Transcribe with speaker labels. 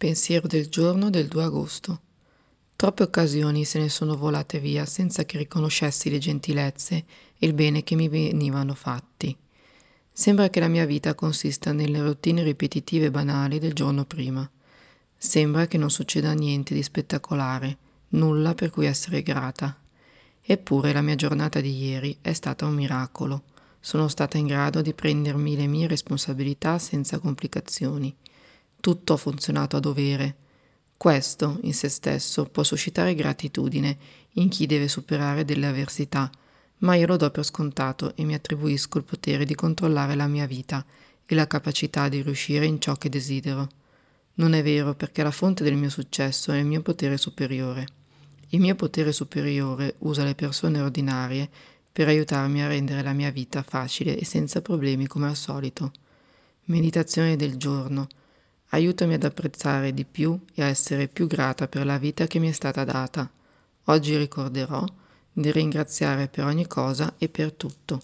Speaker 1: Pensiero del giorno del 2 agosto. Troppe occasioni se ne sono volate via senza che riconoscessi le gentilezze e il bene che mi venivano fatti. Sembra che la mia vita consista nelle routine ripetitive e banali del giorno prima. Sembra che non succeda niente di spettacolare, nulla per cui essere grata. Eppure la mia giornata di ieri è stata un miracolo. Sono stata in grado di prendermi le mie responsabilità senza complicazioni. Tutto ha funzionato a dovere. Questo, in se stesso, può suscitare gratitudine in chi deve superare delle avversità, ma io lo do per scontato e mi attribuisco il potere di controllare la mia vita e la capacità di riuscire in ciò che desidero. Non è vero perché la fonte del mio successo è il mio potere superiore. Il mio potere superiore usa le persone ordinarie per aiutarmi a rendere la mia vita facile e senza problemi come al solito. Meditazione del giorno. Aiutami ad apprezzare di più e a essere più grata per la vita che mi è stata data. Oggi ricorderò di ringraziare per ogni cosa e per tutto.